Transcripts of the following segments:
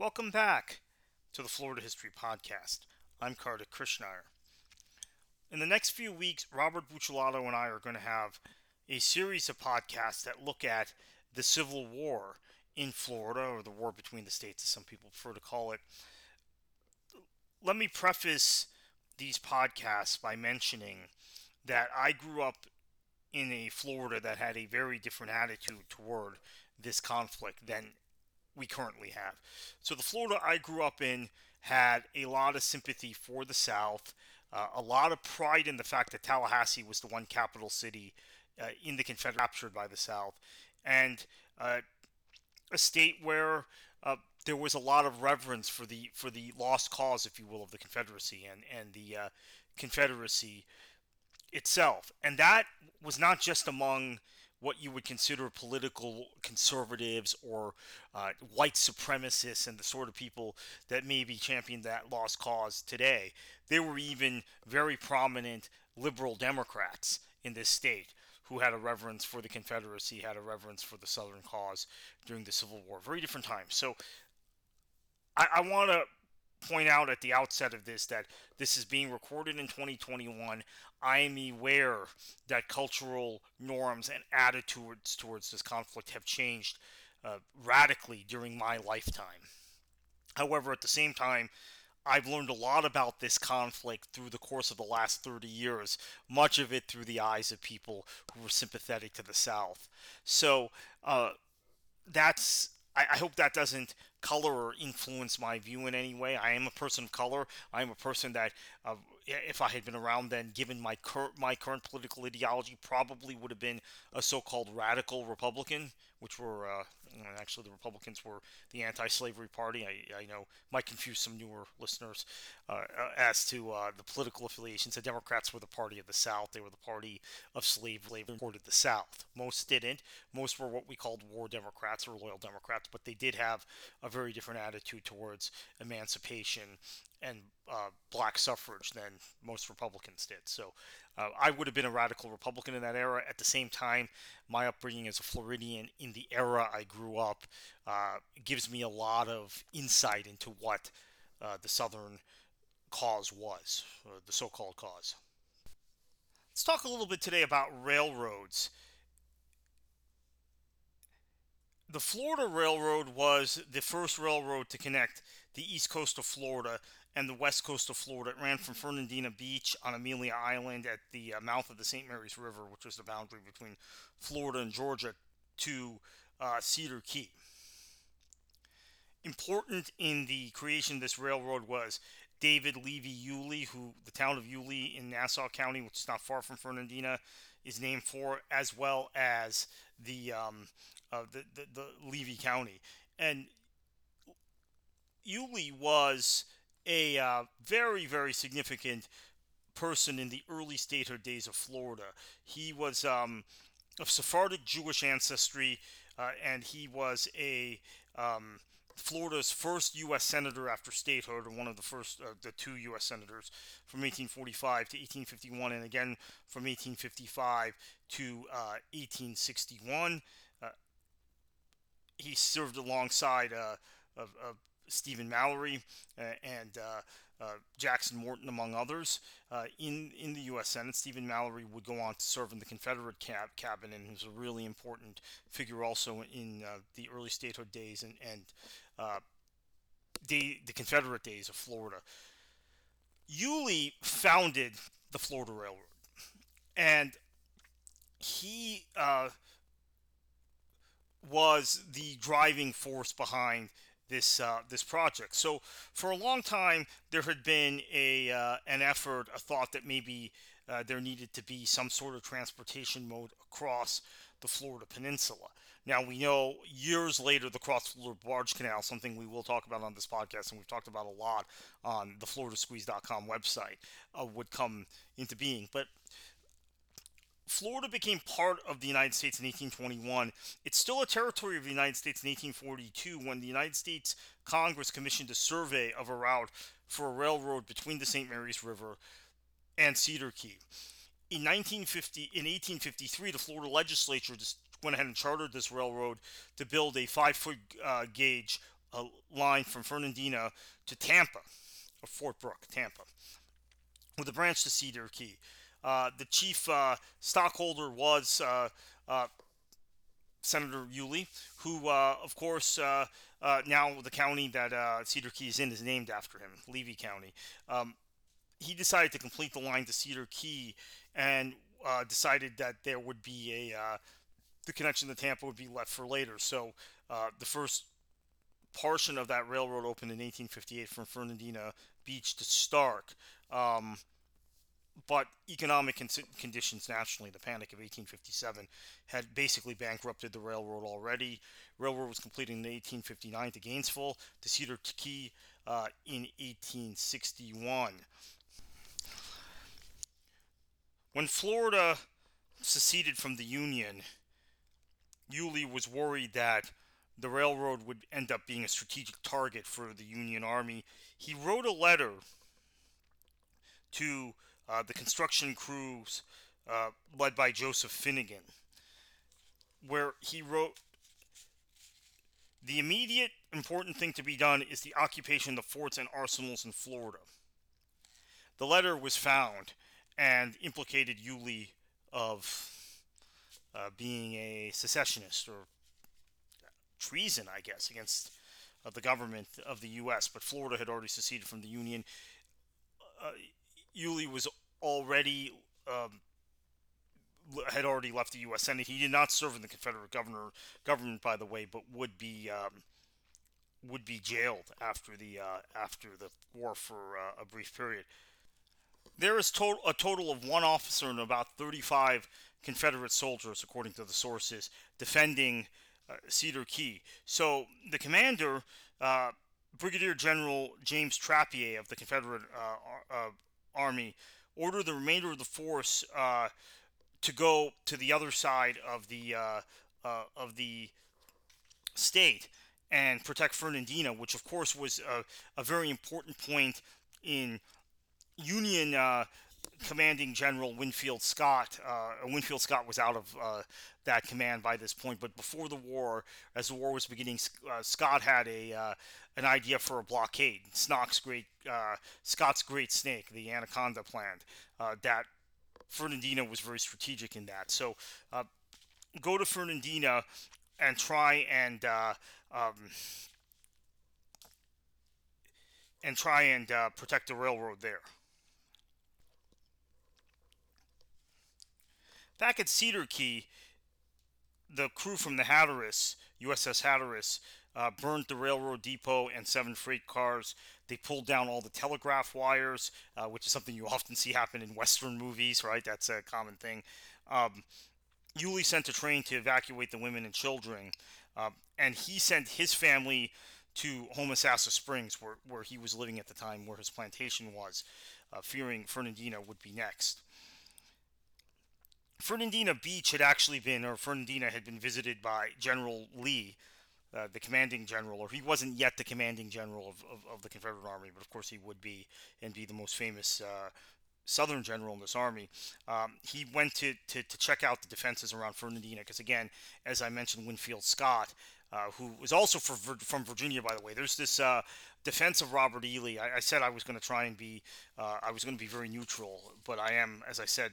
Welcome back to the Florida History Podcast. I'm Kartik Krishnaiyer. In the next few weeks, Robert Buccellato and I are going to have a series of podcasts that look at the Civil War in Florida, or the war between the states, as some people prefer to call it. Let me preface these podcasts by mentioning that I grew up in a Florida that had a very different attitude toward this conflict than we currently have. So the Florida I grew up in had a lot of sympathy for the South, uh, a lot of pride in the fact that Tallahassee was the one capital city uh, in the Confederate captured by the South, and uh, a state where uh, there was a lot of reverence for the for the lost cause, if you will, of the Confederacy and and the uh, Confederacy itself, and that was not just among what you would consider political conservatives or uh, white supremacists and the sort of people that maybe champion that lost cause today. There were even very prominent liberal Democrats in this state who had a reverence for the Confederacy, had a reverence for the Southern cause during the Civil War. Very different times. So I, I want to point out at the outset of this that this is being recorded in 2021. I am aware that cultural norms and attitudes towards this conflict have changed uh, radically during my lifetime. However, at the same time, I've learned a lot about this conflict through the course of the last 30 years, much of it through the eyes of people who were sympathetic to the South. So, uh, that's I, I hope that doesn't color or influence my view in any way. I am a person of color. I am a person that, uh, if I had been around then, given my current my current political ideology, probably would have been a so-called radical Republican, which were uh, actually the Republicans were the anti-slavery party. I, I know might confuse some newer listeners uh, uh as to uh, the political affiliations. The Democrats were the party of the South. They were the party of slave labor, supported the South. Most didn't. Most were what we called war Democrats or loyal Democrats, but they did have a a very different attitude towards emancipation and uh, black suffrage than most Republicans did. So uh, I would have been a radical Republican in that era. At the same time, my upbringing as a Floridian in the era I grew up uh, gives me a lot of insight into what uh, the Southern cause was, uh, the so called cause. Let's talk a little bit today about railroads the Florida Railroad was the first railroad to connect the east coast of Florida and the west coast of Florida. It ran from Fernandina Beach on Amelia Island at the uh, mouth of the St. Mary's River, which was the boundary between Florida and Georgia, to uh, Cedar Key. Important in the creation of this railroad was David Levy Yulee, who the town of Yulee in Nassau County, which is not far from Fernandina, is named for, as well as the um, uh, the, the, the Levy County. And Yulee was a uh, very, very significant person in the early statehood days of Florida. He was um, of Sephardic Jewish ancestry, uh, and he was a um, Florida's first U.S. senator after statehood, or one of the first, uh, the two U.S. senators from 1845 to 1851, and again from 1855 to uh, 1861 he served alongside uh, of, of, Stephen Mallory uh, and uh, uh, Jackson Morton, among others, uh, in in the U.S. Senate. Stephen Mallory would go on to serve in the Confederate cab- cabinet, and was a really important figure also in uh, the early statehood days and and day, the Confederate days of Florida. Yulee founded the Florida Railroad, and he was the driving force behind this uh, this project. So for a long time, there had been a uh, an effort, a thought that maybe uh, there needed to be some sort of transportation mode across the Florida Peninsula. Now we know years later the Cross Florida Barge Canal, something we will talk about on this podcast, and we've talked about a lot on the FloridaSqueeze.com website, uh, would come into being. But Florida became part of the United States in 1821. It's still a territory of the United States in 1842 when the United States Congress commissioned a survey of a route for a railroad between the St. Mary's River and Cedar Key. In 1950, in 1853, the Florida legislature just went ahead and chartered this railroad to build a five-foot uh, gauge a line from Fernandina to Tampa, or Fort Brooke, Tampa, with a branch to Cedar Key. Uh, the chief uh, stockholder was uh, Senator Yulee, who, of course, now the county that Cedar Key is in is named after him, Levy County. Um, he decided to complete the line to Cedar Key and decided that there would be a the connection to Tampa would be left for later. So the first portion of that railroad opened in 1858 from Fernandina Beach to Starke. Um, but economic con- conditions nationally, the Panic of 1857, had basically bankrupted the railroad already. Railroad was completed in 1859 to Gainesville, to Cedar Key uh, in 1861. When Florida seceded from the Union, Yulee was worried that the railroad would end up being a strategic target for the Union Army. He wrote a letter to uh, the construction crews uh, led by Joseph Finegan, where he wrote The immediate important thing to be done is the occupation of the forts and arsenals in Florida. The letter was found and implicated Yulee of uh, being a secessionist or treason, I guess, against uh, the government of the U.S. But Florida had already seceded from the Union. Uh, was already um, had already left the U.S. Senate. He did not serve in the Confederate governor government, by the way, but would be um, would be jailed after the uh, after the war for uh, a brief period. There is total, a total of one officer and about 35 Confederate soldiers, according to the sources, defending uh, Cedar Key. So the commander, uh, Brigadier General James Trapier of the Confederate uh, uh, Army, ordered the remainder of the force uh, to go to the other side of the of the state and protect Fernandina, which of course was a, a very important point in Union uh, commanding General Winfield Scott. Uh, Winfield Scott was out of uh, that command by this point, but before the war, as the war was beginning, uh, Scott had a uh, an idea for a blockade. Snock's great uh, Scott's Great Snake, the Anaconda Plan, uh, that Fernandina was very strategic in that. So go to Fernandina and try and um, and try and protect the railroad there. Back at Cedar Key, the crew from the Hatteras, USS Hatteras, uh, burned the railroad depot and seven freight cars. They pulled down all the telegraph wires, uh, which is something you often see happen in Western movies, right? That's a common thing. Um, Yulee sent a train to evacuate the women and children, uh, and he sent his family to Homosassa Springs, where, where he was living at the time, where his plantation was, uh, fearing Fernandina would be next. Fernandina Beach had actually been, or Fernandina had been visited by General Lee, uh, the commanding general, or he wasn't yet the commanding general of, of, of, the Confederate Army, but of course he would be and be the most famous uh, Southern general in this army. Um, he went to, to, to, check out the defenses around Fernandina because, again, as I mentioned, Winfield Scott, uh, who was also for, from Virginia, by the way, there's this uh, defense of Robert E. Lee. I, I said I was going to try and be, uh, I was going to be very neutral, but I am, as I said,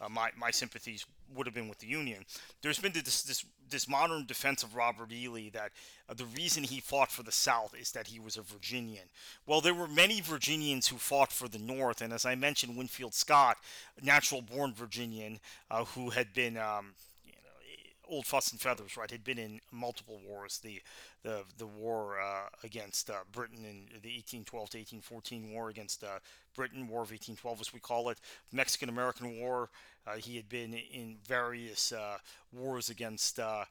uh, my my sympathies would have been with the Union. There's been this this this modern defense of Robert E. Lee that uh, the reason he fought for the South is that he was a Virginian. Well, there were many Virginians who fought for the North, and as I mentioned, Winfield Scott, a natural-born Virginian, uh, who had been um, old fuss and feathers, right? Had been in multiple wars. The the the war uh, against uh, Britain in the 1812 to 1814 war against uh, Britain, War of 1812 as we call it, Mexican American War. Uh, he had been in various uh, wars against uh,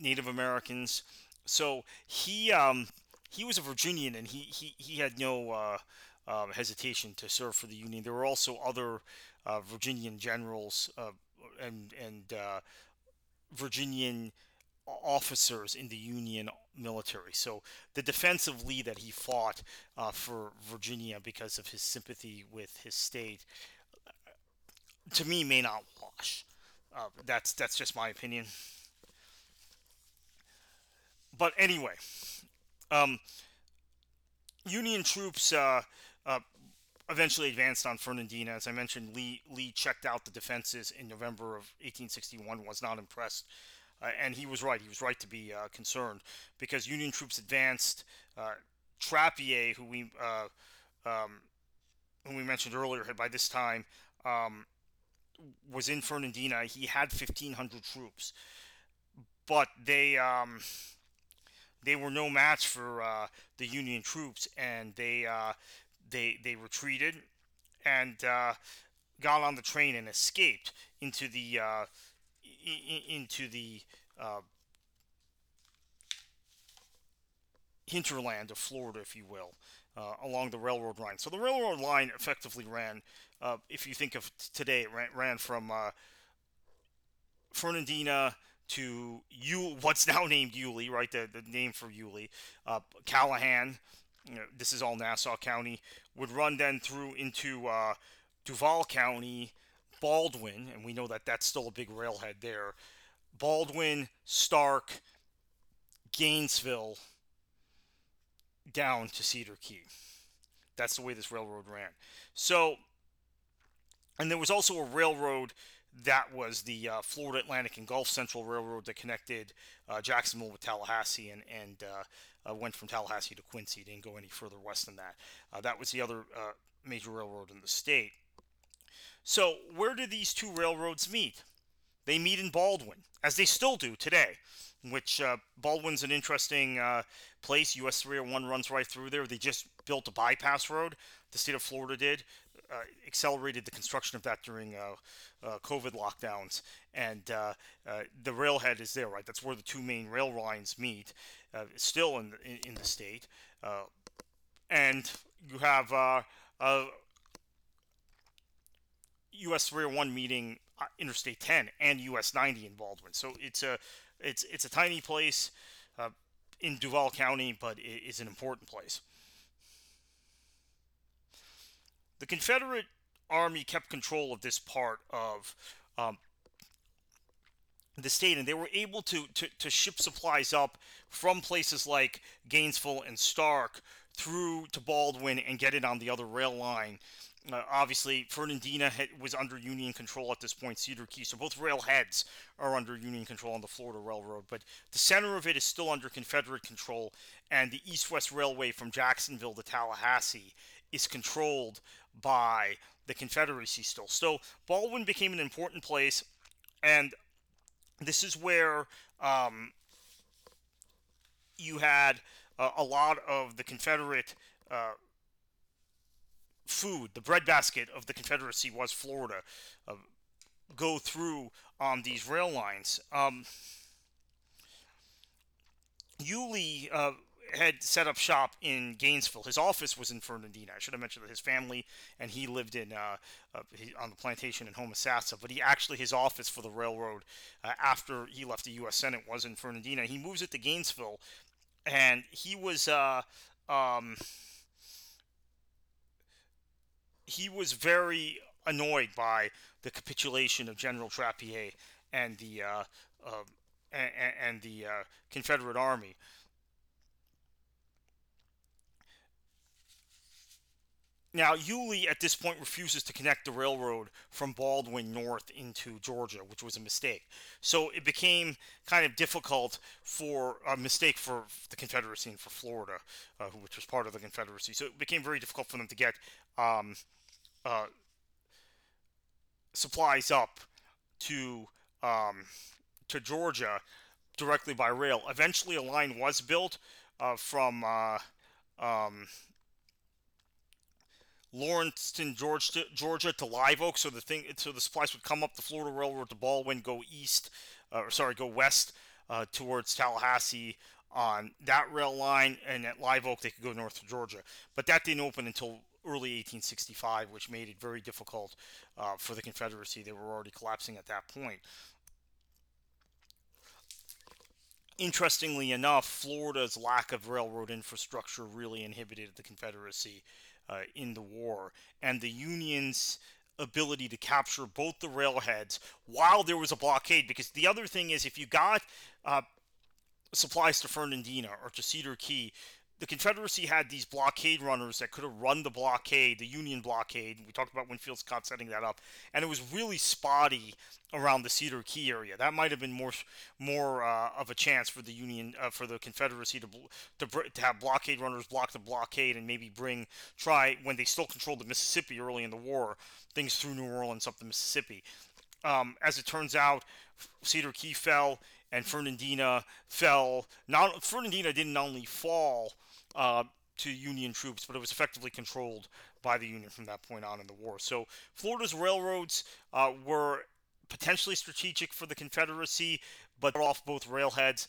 Native Americans. So he um, he was a Virginian, and he he, he had no um, hesitation to serve for the Union. There were also other Virginian generals and and uh, Virginian officers in the Union military. So the defense of Lee that he fought uh, for Virginia because of his sympathy with his state, to me, may not wash. Uh, that's that's just my opinion. but anyway, um, Union troops uh, uh, eventually advanced on Fernandina. As I mentioned, Lee Lee checked out the defenses in November of 1861. Was not impressed, uh, and he was right. He was right to be uh, concerned because Union troops advanced. Uh, Trapier, who we uh, um, who we mentioned earlier, had by this time um, was in Fernandina. He had 1,500 troops, but they um, they were no match for uh, the Union troops, and they uh, they they retreated and uh, got on the train and escaped into the uh, into the uh, hinterland of Florida, if you will, uh, along the railroad line. So the railroad line effectively ran, if you think of today, it ran, ran from Fernandina to you what's now named Yulee, right? The, the name for Yulee, uh, Callahan. You know, this is all Nassau County. Would run then through into uh, Duval County, Baldwin, and we know that that's still a big railhead there. Baldwin, Starke, Gainesville, down to Cedar Key. That's the way this railroad ran. So, and there was also a railroad that was the uh, Florida Atlantic and Gulf Central Railroad that connected uh, Jacksonville with Tallahassee and, and uh, uh went from Tallahassee to Quincy. Didn't go any further west than that. Uh, that was the other uh, major railroad in the state. So, where do these two railroads meet? They meet in Baldwin, as they still do today, which Baldwin's an interesting place. US 301 runs right through there. They just built a bypass road, the state of Florida did, uh, accelerated the construction of that during uh, uh, COVID lockdowns, and the railhead is there, right? That's where the two main rail lines meet, still in in, in the state, and you have US 301 meeting Interstate 10 and US 90 in Baldwin. So it's a it's it's a tiny place uh, in Duval County, but it is an important place. The Confederate Army kept control of this part of um, the state, and they were able to, to, to ship supplies up from places like Gainesville and Starke through to Baldwin and get it on the other rail line. Uh, obviously, Fernandina had, was under Union control at this point, Cedar Key. So both railheads are under Union control on the Florida Railroad. But the center of it is still under Confederate control, and the East West Railway from Jacksonville to Tallahassee is controlled by the Confederacy still. So Baldwin became an important place, and this is where um, you had uh, a lot of the Confederate uh, food. The breadbasket of the Confederacy was Florida. Uh, go through on these rail lines. Um, Yulee uh, had set up shop in Gainesville. His office was in Fernandina. I should have mentioned that his family and he lived in uh, uh, on the plantation in Homosassa. But he actually his office for the railroad uh, after he left the U.S. Senate was in Fernandina. He moves it to Gainesville, and he was uh, um, he was very annoyed by the capitulation of General Trapier and the uh, um, and, and, the uh, Confederate Army. Now, Yulee at this point refuses to connect the railroad from Baldwin north into Georgia, which was a mistake. So it became kind of difficult for a mistake for the Confederacy and for Florida, uh, which was part of the Confederacy. So it became very difficult for them to get um, uh, supplies up to um, to Georgia directly by rail. Eventually, a line was built uh, from uh, um, Lawrencetown, Georgia, Georgia to Live Oak. So the thing, so the supplies would come up the Florida Railroad to Baldwin, go east, uh, sorry, go west uh, towards Tallahassee on that rail line, and at Live Oak they could go north to Georgia. But that didn't open until early 1865, which made it very difficult uh, for the Confederacy. They were already collapsing at that point. Interestingly enough, Florida's lack of railroad infrastructure really inhibited the Confederacy uh, in the war, and the Union's ability to capture both the railheads while there was a blockade. Because the other thing is, if you got uh, supplies to Fernandina or to Cedar Key, the Confederacy had these blockade runners that could have run the blockade, the Union blockade. We talked about Winfield Scott setting that up, and it was really spotty around the Cedar Key area. That might have been more more uh, of a chance for the Union uh, for the Confederacy to, to to have blockade runners block the blockade and maybe bring try when they still controlled the Mississippi early in the war things through New Orleans up the Mississippi. Um, as it turns out, Cedar Key fell and Fernandina fell. Not Fernandina didn't only fall uh, to Union troops, but it was effectively controlled by the Union from that point on in the war. So Florida's railroads uh, were potentially strategic for the Confederacy, but off both railheads.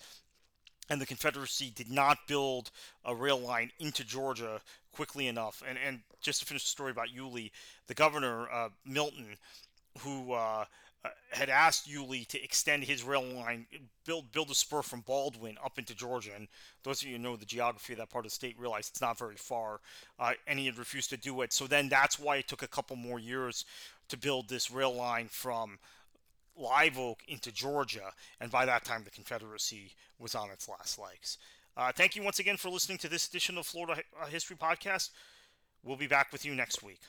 And the Confederacy did not build a rail line into Georgia quickly enough. And and just to finish the story about Yulee, the governor uh, Milton, who uh, uh, had asked Yulee to extend his rail line, build build a spur from Baldwin up into Georgia. And those of you who know the geography of that part of the state realize it's not very far. Uh, and he had refused to do it. So then that's why it took a couple more years to build this rail line from Live Oak into Georgia. And by that time, the Confederacy was on its last legs. Uh, thank you once again for listening to this edition of Florida History Podcast. We'll be back with you next week.